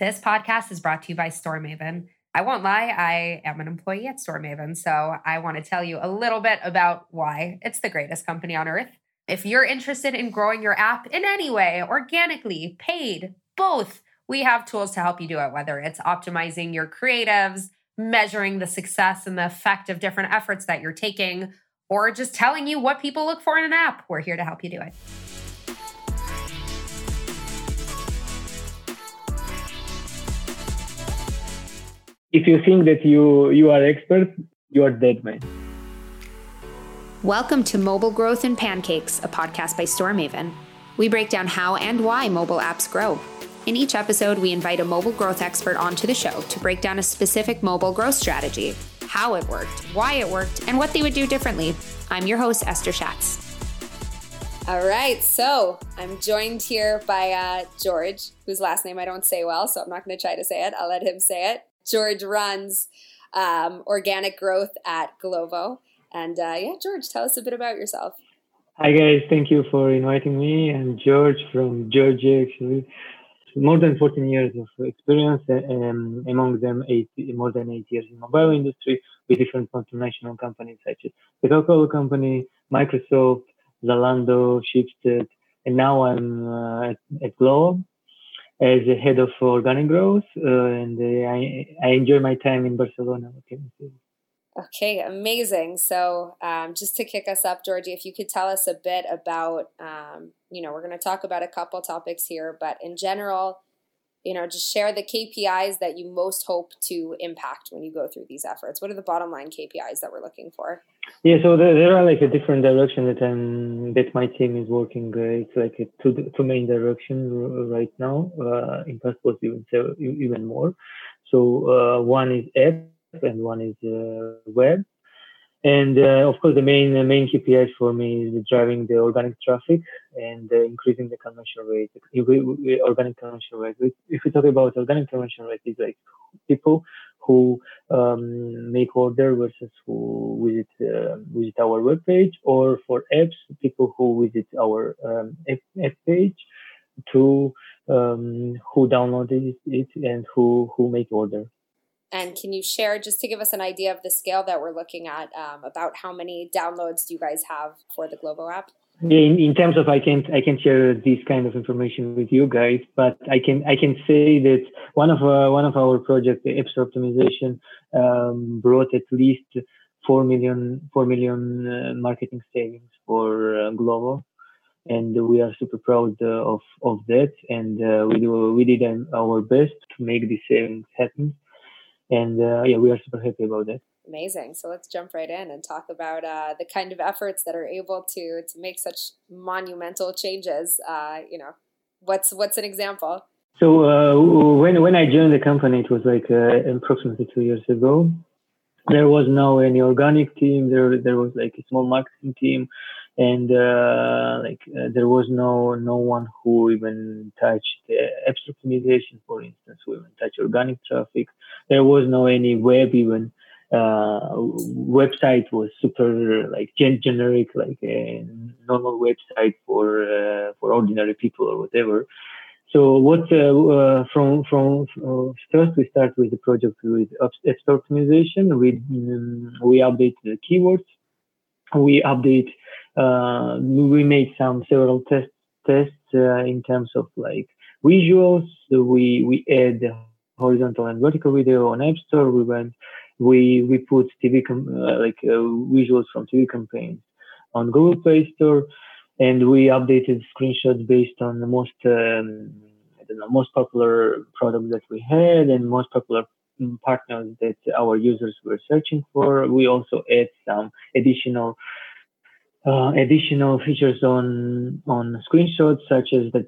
This podcast is brought to you by StoreMaven. I won't lie, I am an employee at StoreMaven, so I want to tell you a little bit about why it's the greatest company on earth. If you're interested in growing your app in any way, organically, paid, both, we have tools to help you do it, whether it's optimizing your creatives, measuring the success and the effect of different efforts that you're taking, or just telling you what people look for in an app. We're here to help you do it. If you think that you you are expert, you are dead man. Welcome to Mobile Growth and Pancakes, a podcast by StoreMaven. We break down how and why mobile apps grow. In each episode, we invite a mobile growth expert onto the show to break down a specific mobile growth strategy, how it worked, why it worked, and what they would do differently. I'm your host, Esther Schatz. All right, so I'm joined here by uh, George, whose last name I don't say well, so I'm not going to try to say it. I'll let him say it. George runs um, organic growth at Glovo. And uh, yeah, George, tell us a bit about yourself. Hi guys, thank you for inviting me. I'm George from Georgia, actually. More than 14 years of experience, um, among them eight, more than eight years in mobile industry with different multinational companies such as the Coca-Cola Company, Microsoft, Zalando, Schibsted, and now I'm uh, at, at as a head of organic growth, uh, and uh, I, I enjoy my time in Barcelona. Okay, amazing. So, um, just to kick us up, Georgie, if you could tell us a bit about, um, you know, we're going to talk about a couple topics here, but in general, you know, just share the KPIs that you most hope to impact when you go through these efforts. What are the bottom line KPIs that we're looking for? Yeah, so there, there are like a different direction that um, that my team is working. Uh, it's like a two two main direction right now. Uh, in past was even even more. So uh, one is app and one is uh, web. And uh, of course, the main the main KPIs for me is driving the organic traffic and uh, increasing the conversion rate. If we, we, organic conversion rate. If we talk about organic conversion rate, it's like people who um, make order versus who visit uh, visit our web page, or for apps, people who visit our um, app, app page, to um, who downloaded it and who who make order. And can you share, just to give us an idea of the scale that we're looking at, um, about how many downloads do you guys have for the Glovo app? In, in terms of, I can't I can share this kind of information with you guys, but I can I can say that one of uh, one of our projects, the Store optimization, um, brought at least four million four million uh, marketing savings for uh, Glovo, and we are super proud uh, of of that, and uh, we do we did our best to make these savings happen and uh, yeah, we are super happy about that. Amazing. So let's jump right in and talk about uh, the kind of efforts that are able to to make such monumental changes. Uh, you know, what's what's an example? So uh, when when I joined the company, it was like uh, approximately two years ago. There was no any organic team. There there was like a small marketing team and uh, like uh, there was no no one who even touched the app optimization, for instance, who even touched organic traffic. There was no any web even. Uh, website was super like gen- generic, like a normal website for uh, for ordinary people or whatever. So what uh, uh, from from first we start with the project with app optimization. We um, we update the keywords. We update uh, we made some several tests tests uh, in terms of like visuals. So we we add horizontal and vertical video on App Store. We went we we put TV com- uh, like uh, visuals from TV campaigns on Google Play Store, and we updated screenshots based on the most um, I don't know most popular products that we had and most popular partners that our users were searching for. We also add some additional uh, additional features on on screenshots such as that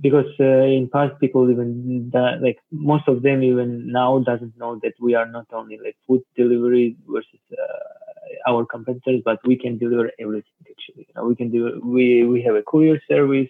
because uh, in past people even that, like most of them even now doesn't know that we are not only like food delivery versus uh, our competitors but we can deliver everything actually. You know we can do we we have a courier service.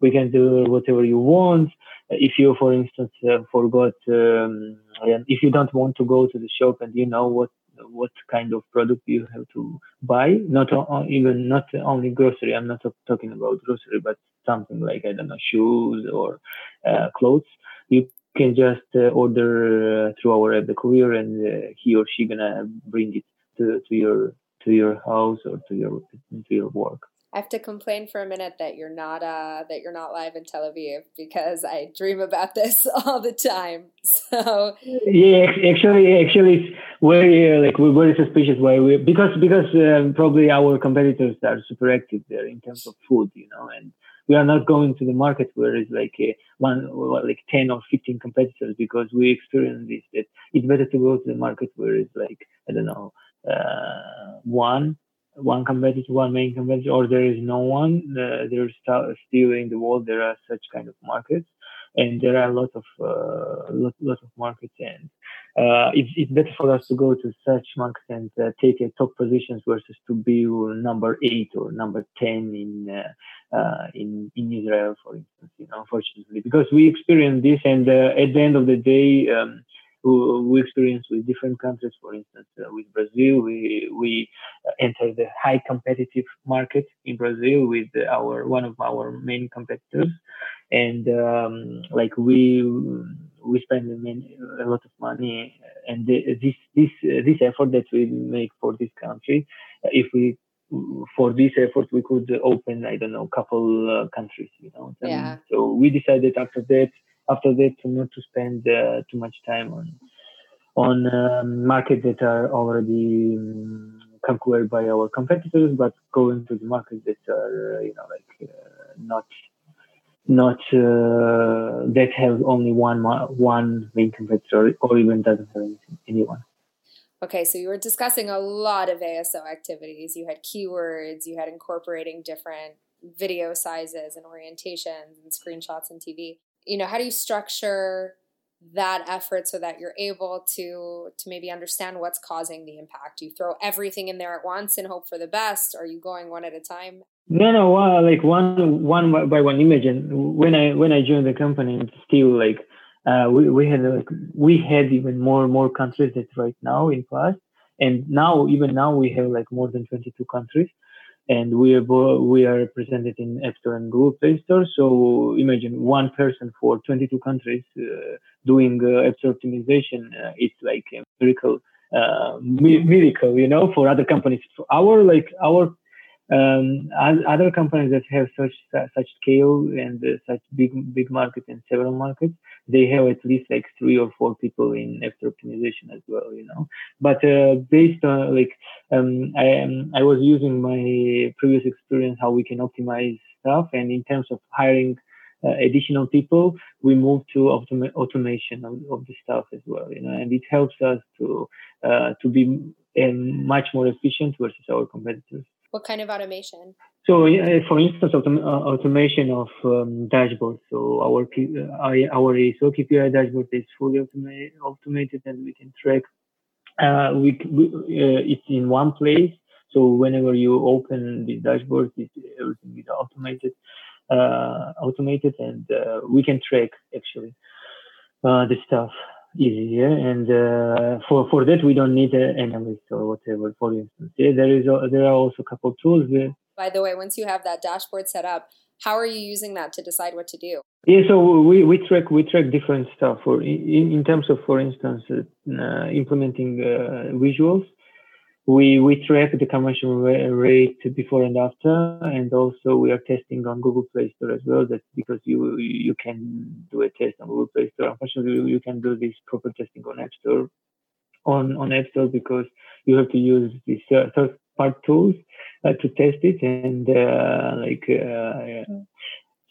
We can do whatever you want if you for instance uh, forgot um, if you don't want to go to the shop and you know what what kind of product you have to buy. Not even not only grocery. I'm not talking about grocery, but something like I don't know shoes or uh, clothes. You can just uh, order uh, through our app the courier, and uh, he or she gonna bring it to, to your to your house or to your to your work. I have to complain for a minute that you're not uh, that you're not live in Tel Aviv because I dream about this all the time. So yeah, actually, actually, it's very uh, like we're very suspicious why we because because um, probably our competitors are super active there in terms of food, you know, and we are not going to the market where it's like a one like 10 or 15 competitors because we experience this that it's better to go to the market where it's like i don't know uh, one one competitor one main competitor or there is no one uh, there's still in the world there are such kind of markets and there are a lot of uh, lot, lot of markets. And uh, it's, it's better for us to go to such markets and uh, take a top positions versus to be number eight or number 10 in uh, uh, in in Israel for instance you know unfortunately. Because we experience this and uh, at the end of the day um, we experience with different countries. For instance, uh, with Brazil, we we enter the high competitive market in Brazil with our one of our main competitors, and um, like we we spend a lot of money and this this this effort that we make for this country if we for this effort we could open i don't know couple uh, countries you know yeah. so we decided after that after that to not to spend uh, too much time on on um, markets that are already um, conquered by our competitors but going to the markets that are uh, you know like uh, not not uh, that have only one one main competitor or even doesn't have anyone. Okay, so you were discussing a lot of ASO activities. You had keywords, you had incorporating different video sizes and orientations and screenshots and TV. You know, how do you structure that effort so that you're able to to maybe understand what's causing the impact? You throw everything in there at once and hope for the best. Are you going one at a time? No, no, uh, like one one by one image. And when I when I joined the company, it's still like uh, we we had like we had even more more countries that right now in past, and now even now we have like more than 22 countries, and we are we are presented in App Store and Google Play Store. So imagine one person for 22 countries uh, doing uh, App Store optimization. Uh, it's like a miracle, uh, miracle, you know, for other companies. For our like our um, other companies that have such such scale and uh, such big big market and several markets, they have at least like three or four people in after optimization as well, you know. But uh, based on like um, I um, I was using my previous experience how we can optimize stuff, and in terms of hiring uh, additional people, we move to automa- automation of, of, the stuff as well, you know, and it helps us to uh, to be um, much more efficient versus our competitors. What kind of automation? So, uh, for instance, autom- uh, automation of um, dashboards. So our uh, our ASO KPI dashboard is fully automa- automated, and we can track. Uh, we, we uh, it's in one place. So whenever you open the dashboard, it, everything is automated, uh, automated, and we can track actually the stuff easier. And uh, for for that, we don't need an analyst or whatever. For instance, yeah, there is a, there are also a couple tools. There. By the way, once you have that dashboard set up, how are you using that to decide what to do? Yeah, so we, we track we track different stuff. For in, in terms of, for instance, uh, implementing uh, visuals we we track the conversion rate before and after, and also we are testing on Google Play Store as well. That because you you can do a test on Google Play Store. Unfortunately, you can do this proper testing on App Store, on on App Store because you have to use these uh, third part tools uh, to test it, and uh, like uh,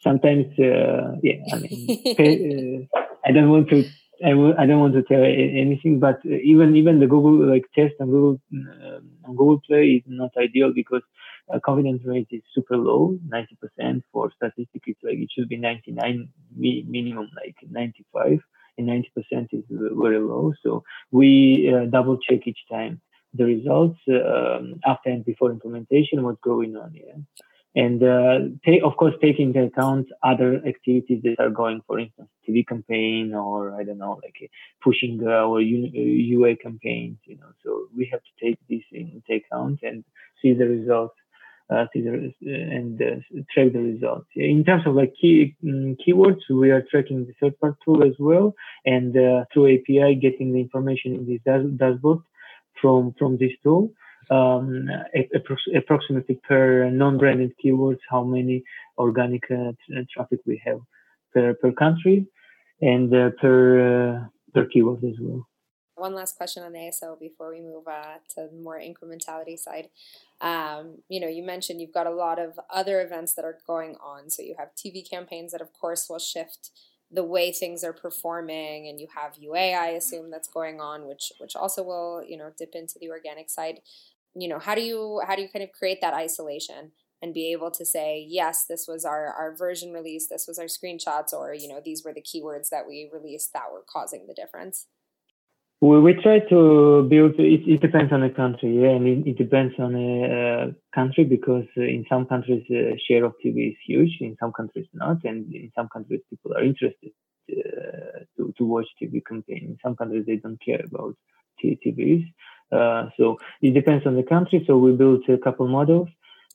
sometimes, uh, yeah, I mean, uh, I don't want to I w- I don't want to tell anything, but even even the Google like test on Google uh, on Google Play is not ideal because uh, confidence rate is super low, 90% for statistics. It's like it should be 99 mi- minimum, like 95, and 90% is very low. So we uh, double check each time the results um, after and before implementation, what's going on. Yeah and uh, take, of course take into account other activities that are going for instance tv campaign or i don't know like pushing our ua campaigns you know so we have to take this into account and see the results uh, see the and uh, track the results. In terms of like key um, keywords, we are tracking the third part tool as well, and uh, through API getting the information in this dashboard from from this tool. Um, approximately per non-branded keywords, how many organic uh, traffic we have per per country, and uh, per uh, per keyword as well. One last question on ASO before we move uh, to the more incrementality side. Um, you know, you mentioned you've got a lot of other events that are going on. So you have TV campaigns that, of course, will shift the way things are performing, and you have UA, I assume, that's going on, which which also will you know dip into the organic side. You know, how do you how do you kind of create that isolation and be able to say, yes, this was our our version release, this was our screenshots, or you know, these were the keywords that we released that were causing the difference. We, we try to build. It, it depends on the country, yeah, and it, it depends on the uh, country because uh, in some countries uh, share of TV is huge, in some countries not, and in some countries people are interested uh, to to watch TV campaign. In some countries they don't care about TVs. Uh, so it depends on the country. So we built a couple models.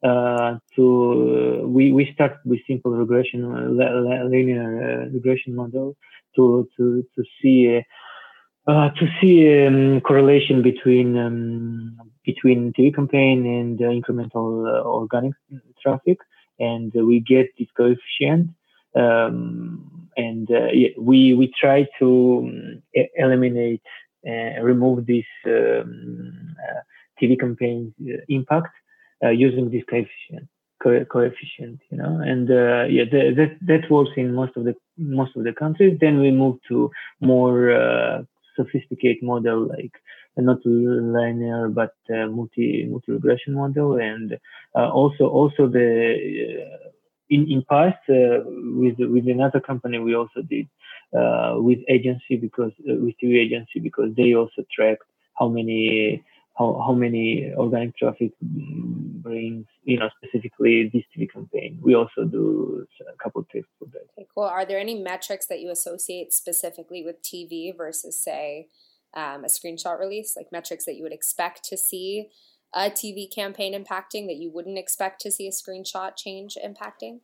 Uh, to we we start with simple regression, linear regression model to to to see uh, to see um, correlation between um, between TV campaign and uh, incremental uh, organic traffic, and we get this coefficient. Um, and uh, yeah, we we try to um, eliminate uh, remove this um, uh, TV campaign impact using this coefficient co- coefficient you know? And yeah the, that that works in most of the most of the countries. Then we move to more sophisticated model like not linear but uh, multi multi regression model. And uh, also also the uh, in in past uh, with with another company we also did uh, with agency because uh, with TV agency because they also track how many how, how many organic traffic brings, you know, specifically this TV campaign. We also do a couple tips for that. Okay, cool. Are there any metrics that you associate specifically with TV versus, say, um, a screenshot release, like metrics that you would expect to see a TV campaign impacting that you wouldn't expect to see a screenshot change impacting?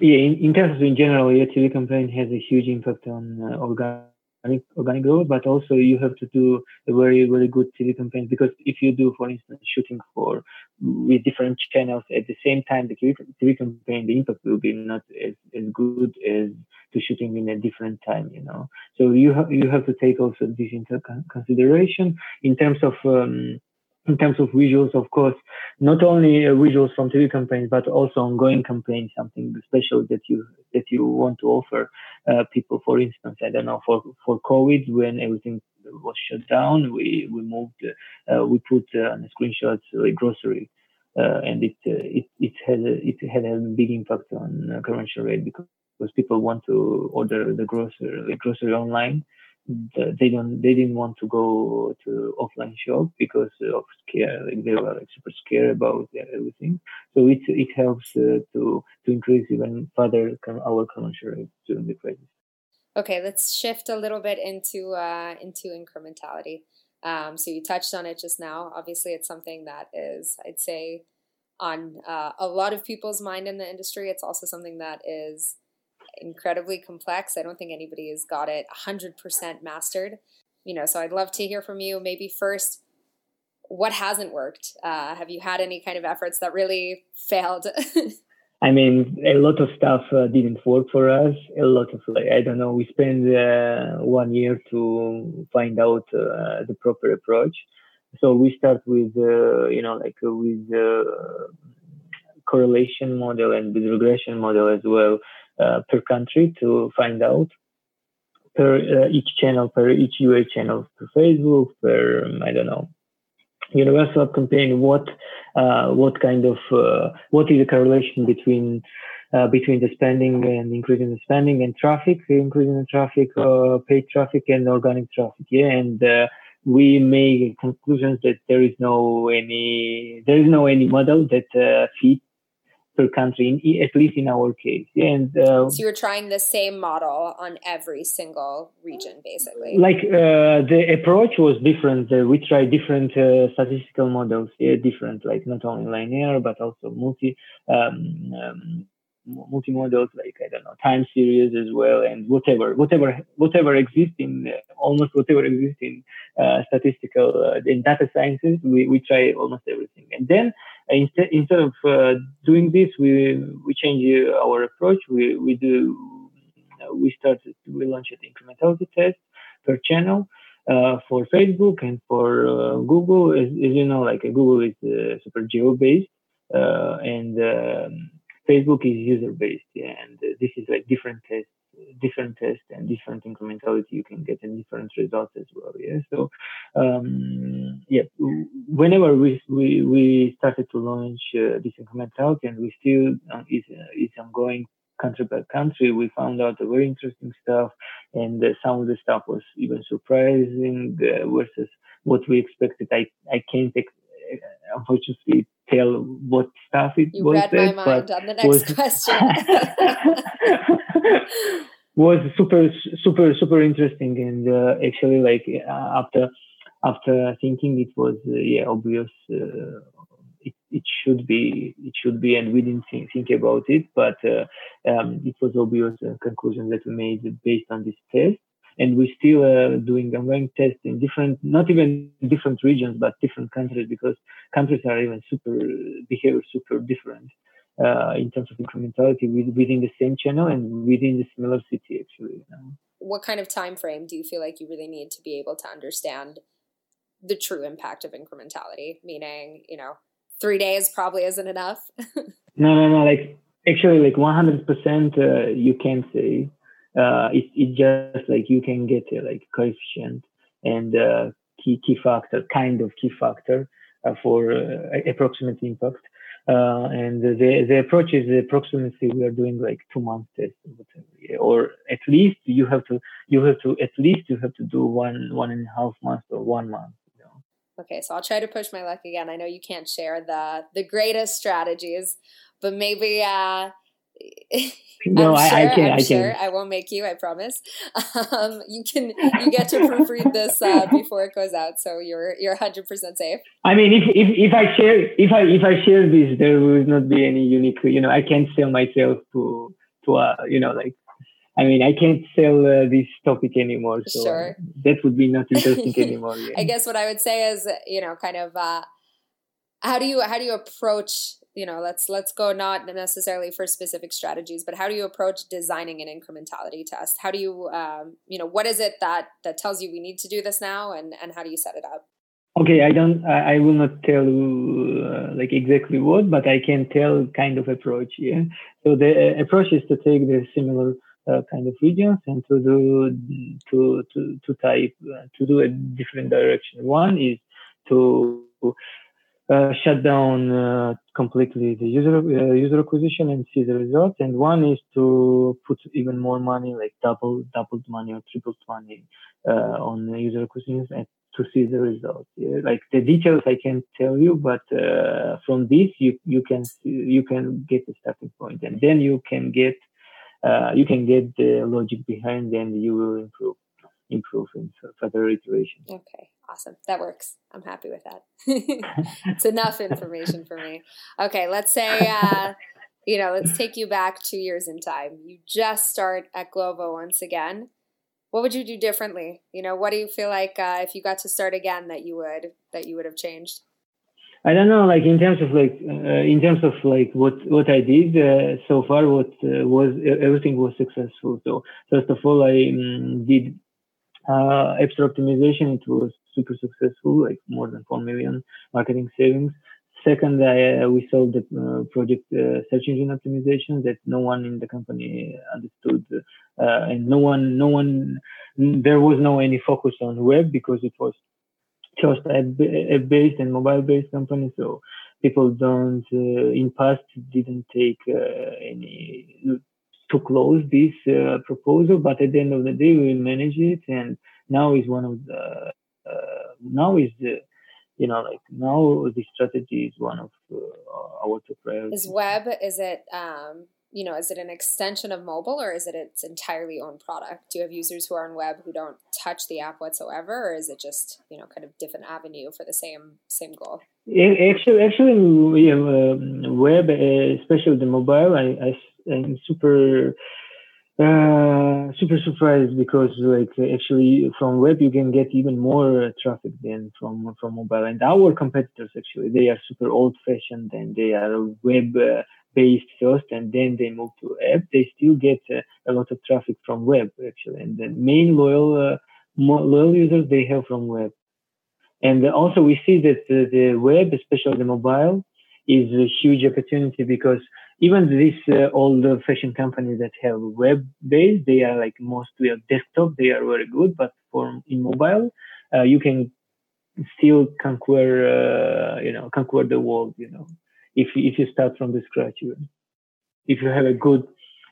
Yeah, in, in terms of in general, a TV campaign has a huge impact on uh, organic organic, organic growth, but also you have to do a very, very good TV campaign because if you do, for instance, shooting for with different channels at the same time, the TV campaign, the impact will be not as, as good as to shooting in a different time, you know. So you have you have to take also this into consideration in terms of um, in terms of visuals, of course, not only uh, visuals from TV campaigns, but also ongoing campaigns, something special that you that you want to offer uh, people. For instance, I don't know for for COVID when everything was shut down, we we moved, uh, we put uh, screenshots like grocery, uh, and it uh, it it had a, it had a big impact on conversion rate because because people want to order the grocery grocery online they don't they didn't want to go to offline shop because of scare like they were like super scared about everything. So it it helps uh, to to increase even further our conversion rate during the crisis. Okay let's shift a little bit into uh, into incrementality. Um, so you touched on it just now. Obviously it's something that is i'd say on uh, a lot of people's mind in the industry. It's also something that is incredibly complex. I don't think anybody has got it 100% mastered. You know, so I'd love to hear from you. Maybe first, what hasn't worked? Uh, have you had any kind of efforts that really failed? I mean, a lot of stuff uh, didn't work for us. A lot of, like, I don't know, we spent uh, one year to find out uh, the proper approach. So we start with, uh, you know, like with uh, correlation model and with regression model as well per country to find out per uh, each channel, per each UA channel, per Facebook, per um, I don't know, universal campaign. What uh, what kind of what is the correlation between uh, between the spending and increasing the spending and traffic, increasing the traffic, uh, paid traffic and organic traffic. Yeah, and uh, we make conclusions that there is no any there is no any model that fits per country, in, at least in our case. And uh, so you're trying the same model on every single region, basically. Like uh, the approach was different. Uh, we tried different uh, statistical models, yeah, different, like not only linear but also multi. Um, um, multi models like I don't know time series as well and whatever whatever whatever exists in uh, almost whatever exists in uh, statistical uh, in data sciences we, we try almost everything. And then uh, instead instead of uh, doing this we we change uh, our approach. We we do we started we launched an incrementality test per channel for Facebook and for Google. As, as, you know like Google is super geo based and um, Facebook is user based, yeah, and uh, this is like different tests, different tests and different incrementality. You can get in different results as well, yeah. So, um, yeah, whenever we we, we started to launch uh, this incrementality, and we still uh, is uh, is ongoing country by country, we found out very interesting stuff, and uh, some of the stuff was even surprising uh, versus what we expected. I I can't ex- unfortunately tell what stuff it you was. read my mind on the next was, question. was super super super interesting and uh, actually like uh, after after thinking it was uh, yeah obvious uh, it, it should be it should be and we didn't think, think about it but uh, um, it was obvious uh, conclusion that we made based on this test and we're still uh, doing ongoing tests in different, not even different regions, but different countries because countries are even super behavior super different uh, in terms of incrementality within the same channel and within the similar city actually. You know? What kind of time frame do you feel like you really need to be able to understand the true impact of incrementality? Meaning, you know, three days probably isn't enough. no, no, no. Like actually, like 100% uh, you can say uh, it, just like you can get a like coefficient and uh, key key factor, kind of key factor uh, for uh, approximate impact. Uh, and the the approach is approximately we are doing like two month test or at least you have to you have to at least you have to do one one and a half months or one month. You know? Okay, so I'll try to push my luck again. I know you can't share the the greatest strategies, but maybe no, I'm I, sure, I can. I'm I sure. I won't make you. I promise. Um, you can. You get to proofread this uh, before it goes out, so you're you're 100 percent safe. I mean, if, if if I share if I if I share this, there will not be any unique. You know, I can't sell myself to to uh, you know like. I mean, I can't sell uh, this topic anymore, so sure. that would be not interesting anymore. Yeah. I guess what I would say is, you know, kind of, uh, how do you how do you approach you know let's let's go not necessarily for specific strategies but how do you approach designing an incrementality test? How do you um, you know what is it that that tells you we need to do this now and and how do you set it up? Okay i don't i, will not tell uh, like exactly what but i can tell kind of approach yeah. So the approach is to take the similar uh, kind of regions and to do to to to type uh, to do a different direction. One is to uh, shut down uh, completely the user uh, user acquisition and see the results. And one is to put even more money, like double doubled money or tripled money uh, on user acquisition and to see the results. Yeah? Like the details I can't tell you, but uh, from this you you can you can get the starting point, and then you can get uh, you can get the logic behind, and you will improve improve in further iteration. Okay, awesome. That works. I'm happy with that. it's enough information for me. Okay, let's say, uh, you know, let's take you back two years in time. You just start at Glovo once again. What would you do differently? You know, what do you feel like uh, if you got to start again that you would that you would have changed? I don't know, like in terms of like uh, in terms of like what what I did uh, so far, what uh, was everything was successful. So first of all, I um, did uh, Store optimization, it was super successful, like more than 4 million marketing savings. Second, uh, we sold the uh, project uh, search engine optimization that no one in the company understood, uh, and no one, no one, there was no any focus on web because it was just a based and mobile-based company. So people don't, uh, in past, didn't take uh, any to close this uh, proposal, but at the end of the day, we manage it. And now is one of the uh, now is the you know, like now the strategy is one of uh, our top priorities. Is web? Is it? Um, you know, is it an extension of mobile or is it its entirely own product? Do you have users who are on web who don't touch the app whatsoever, or is it just you know kind of different avenue for the same same goal? Actually, actually, we have um, web, uh, especially the mobile. I, I I'm super uh, super surprised because like actually from web you can get even more traffic than from from mobile. And our competitors actually they are super old fashioned and they are web based first and then they move to app. They still get uh, a lot of traffic from web actually. And the main loyal uh, loyal users they have from web. And also we see that the, the web especially the mobile is a huge opportunity because even these uh, old fashion companies that have web based, they are like mostly a desktop. They are very good, but for in mobile, uh, you can still conquer, uh, you know, conquer the world. You know, if if you start from the scratch, even if you have a good,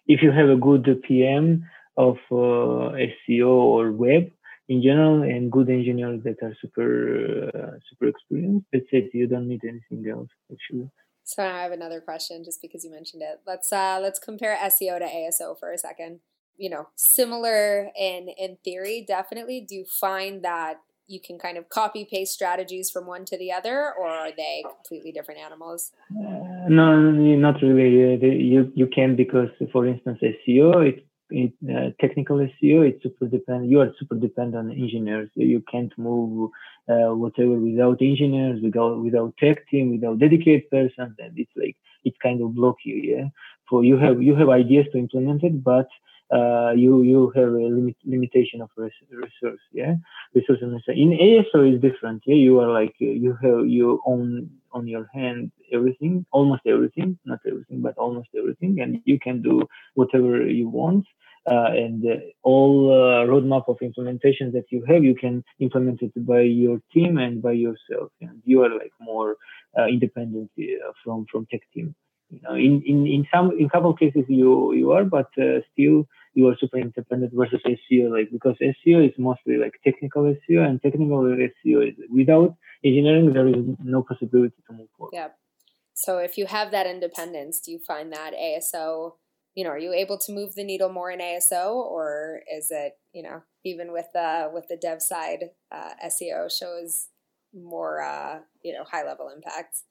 if you have a good PM of uh, SEO or web in general, and good engineers that are super uh, super experienced, that's it. You don't need anything else actually. So I have another question, just because you mentioned it. Let's uh, let's compare SEO to ASO for a second. You know, similar in in theory, definitely. Do you find that you can kind of copy paste strategies from one to the other, or are they completely different animals? Uh, no, not really. Uh, you you can because, for instance, SEO it in uh, technical SEO, it's super dependent. You are super dependent on engineers. You can't move uh, whatever without engineers, without without tech team, without dedicated persons, and it's like it's kind of block you. Yeah, for you have you have ideas to implement it, but uh, you you have a limit, limitation of res- resource. Yeah, resource in ASO is different. Yeah, you are like you have you own on your hand everything, almost everything, not everything, but almost everything, and you can do whatever you want uh, and uh, all uh, roadmap of implementations that you have, you can implement it by your team and by yourself. And you are like more independent from from tech team. You know, in, in, in some in couple cases you you are, but still you are super independent versus SEO, like because SEO is mostly like technical SEO, and technical SEO is without engineering there is no possibility to move forward. Yeah. So if you have that independence, do you find that ASO you know, are you able to move the needle more in ASO, or is it, you know, even with the with the dev side, uh, SEO shows more, uh, you know, high level impacts?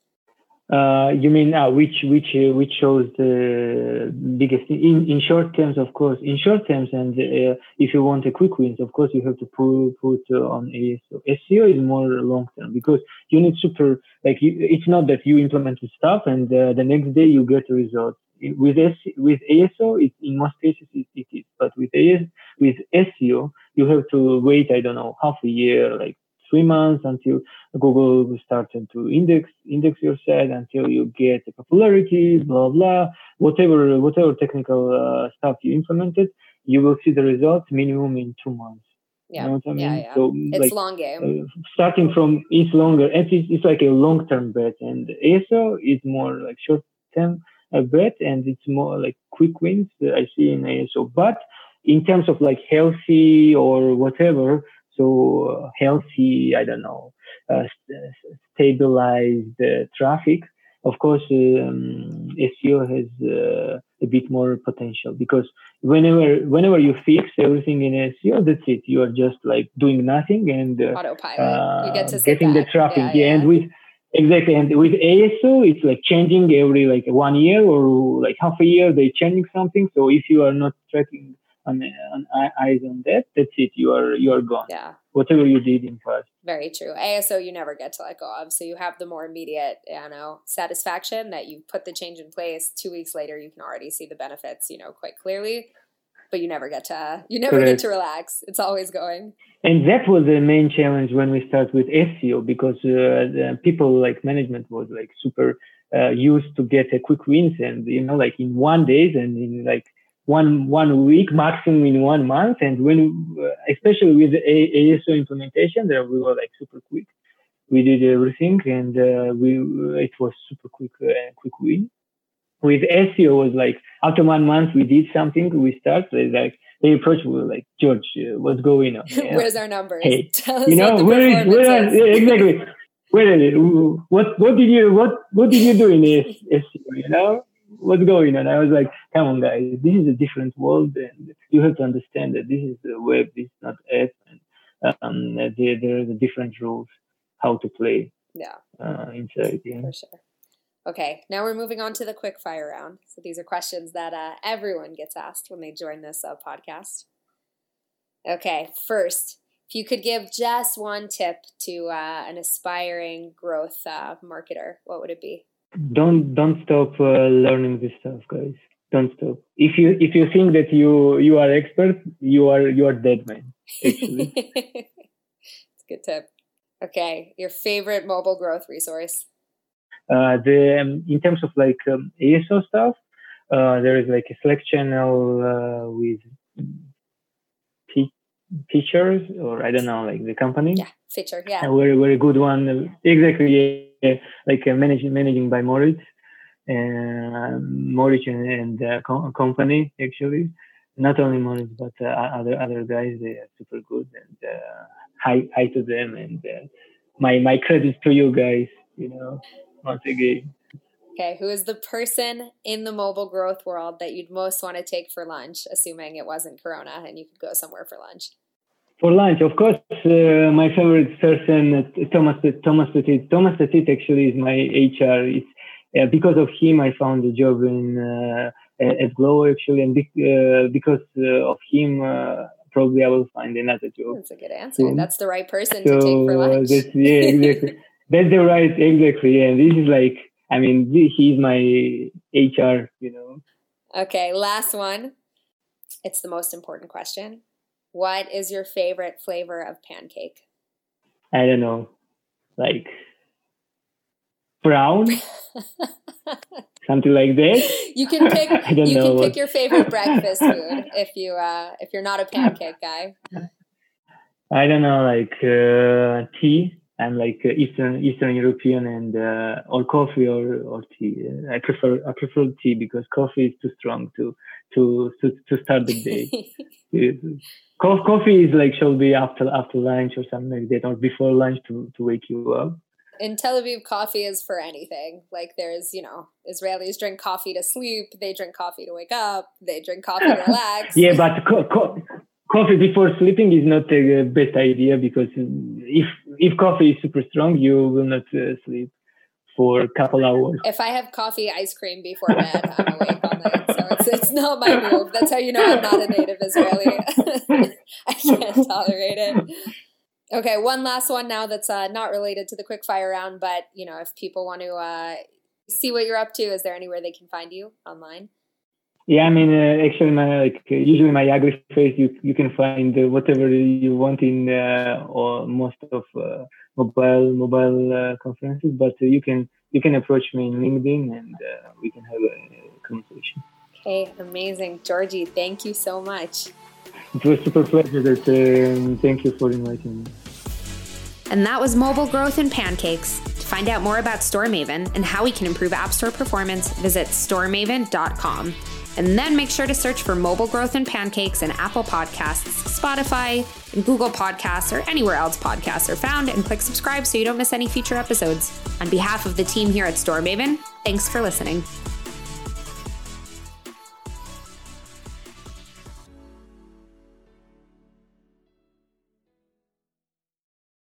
Uh, you mean uh, which which uh, which shows the biggest in in short terms, of course. In short terms, and uh, if you want a quick wins, of course, you have to put put on ASO. SEO is more long term because you need super like you, it's not that you implement the stuff and uh, the next day you get a result with S, with ASO, it, in most cases it, it is, but with AS, with SEO, you have to wait. I don't know half a year, like three months until Google starts to index index your site until you get the popularity, blah blah, whatever whatever technical uh, stuff you implemented, you will see the results minimum in two months. Yeah, you know I mean? yeah, yeah. So, it's like, long game. Uh, starting from it's longer, and it's, it's like a long term bet, and ASO is more like short term a bit, and it's more like quick wins that I see in ASO. But in terms of like healthy or whatever, so uh, healthy, I don't know, uh, st- stabilized uh, traffic. Of course, um, SEO has uh, a bit more potential because whenever whenever you fix everything in SEO, that's it. You are just like doing nothing and uh, autopilot. you get to getting back. the traffic. Yeah, yeah. And with Exactly. And with ASO, it's like changing every like one year or like half a year, they're changing something. So if you are not tracking on, on eyes on that, that's it. You are, you are gone. Yeah. Whatever you did in past. Very true. ASO, you never get to let go of. So you have the more immediate, you know, satisfaction that you put the change in place. Two weeks later, you can already see the benefits, you know, quite clearly but you never get to you never Correct. get to relax. It's always going. And that was the main challenge when we start with SEO because uh, people like management was like super uh, used to get a quick wins and you know like in one days and in like one one week maximum in one month and when uh, especially with the ASO implementation there we were like super quick. We did everything and uh, we it was super quick uh, quick win with SEO was like after one month we did something, we started like they approached me like George, uh, what's going on? Yeah. Where's our numbers? Hey, you know where is where are, yeah, exactly. wait, what what did you what what did you do in SEO? You know what's going on? I was like, come on, guys, this is a different world, and you have to understand that this is the web, this is not app, and um, there, there are the different rules how to play. Yeah. Uh, inside, yeah. For sure. Okay, now we're moving on to the quick fire round. So these are questions that uh, everyone gets asked when they join this uh, podcast. Okay, first, if you could give just one tip to uh, an aspiring growth uh, marketer, what would it be? Don't don't stop uh, learning this stuff, guys. Don't stop. If you if you think that you you are expert, you are you are dead man. Actually, it's a good tip. Okay, your favorite mobile growth resource? Uh, the um, in terms of like um, ASO stuff, uh, there is like a Slack channel uh, with features or I don't know, like the company. Yeah, Phiture. Yeah. A very very good one. Exactly. Yeah. Like uh, managing managing by Moritz, uh, Moritz and, and uh, co- company actually. Not only Moritz but uh, other other guys. They are super good and uh, hi hi to them and uh, my my credit to you guys. You know, once. Okay, who is the person in the mobile growth world that you'd most want to take for lunch, assuming it wasn't Corona and you could go somewhere for lunch? For lunch, of course, uh, my favorite person, uh, Thomas Thomas Petit. Thomas Petit actually is my HR. It's, uh, because of him, I found a job in uh, at Glovo actually, and uh, because uh, of him, probably I will find another job. That's a good answer. So, that's the right person so, to take for lunch. That's, yeah, exactly. that's the right, exactly. And this is like, I mean, he's my HR, you know. Okay, last one. It's the most important question what is your favorite flavor of pancake? I don't know, like brown, something like that. You can pick. you know. can pick your favorite breakfast food if you uh, if you're not a pancake guy. I don't know, like uh, tea. I'm like uh, Eastern Eastern European and uh, or coffee or, or tea. I prefer I prefer tea because coffee is too strong to to to, to start the day. coffee is like should be after after lunch or something like that or before lunch to to wake you up. In Tel Aviv, coffee is for anything. Like there's, you know, Israelis drink coffee to sleep. They drink coffee to wake up. They drink coffee to relax. yeah, but co- co- coffee before sleeping is not the best idea because if if coffee is super strong, you will not uh, sleep for a couple hours. If I have coffee ice cream before bed, I'm awake all night. So it's, it's not my move. That's how you know I'm not a native Israeli. I can't tolerate it. Okay, one last one now that's uh, not related to the quick fire round, but you know, if people want to uh, see what you're up to, is there anywhere they can find you online? Yeah, I mean, uh, actually, my like usually my Agri face, you you can find uh, whatever you want in uh, or most of uh, mobile mobile uh, conferences, but you can you can approach me in LinkedIn and we can have a conversation. Okay, amazing, Georgi. Thank you so much. It was super pleasure. That um, thank you for inviting me. And that was mobile growth and pancakes. To find out more about StoreMaven and how we can improve App Store performance, visit storemaven.com. And then make sure to search for Mobile Growth and Pancakes in Apple Podcasts, Spotify, and Google Podcasts, or anywhere else podcasts are found, and click subscribe so you don't miss any future episodes. On behalf of the team here at StoreMaven, thanks for listening.